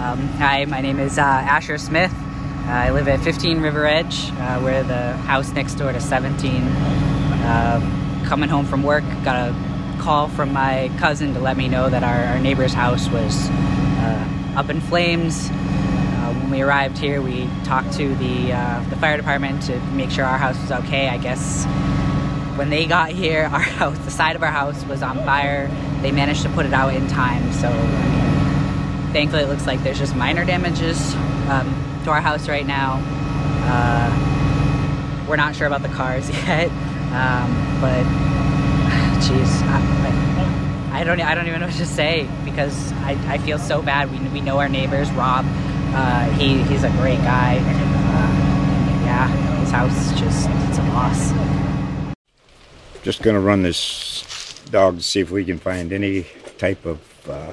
Um, hi, my name is uh, Asher Smith. Uh, I live at 15 Riveredge. Uh, we're the house next door to 17. Uh, coming home from work, got a call from my cousin to let me know that our, our neighbor's house was uh, up in flames. Uh, when we arrived here, we talked to the uh, the fire department to make sure our house was okay. I guess when they got here, our house, the side of our house, was on fire. They managed to put it out in time, so I mean, thankfully it looks like there's just minor damages um, to our house right now. Uh, we're not sure about the cars yet, um, but jeez, I, I, don't I don't even know what to say because I, I feel so bad. We, we know our neighbors, Rob. Uh, he he's a great guy. Uh, yeah, his house just it's a loss. Just to run this dog to see if we can find any type of uh,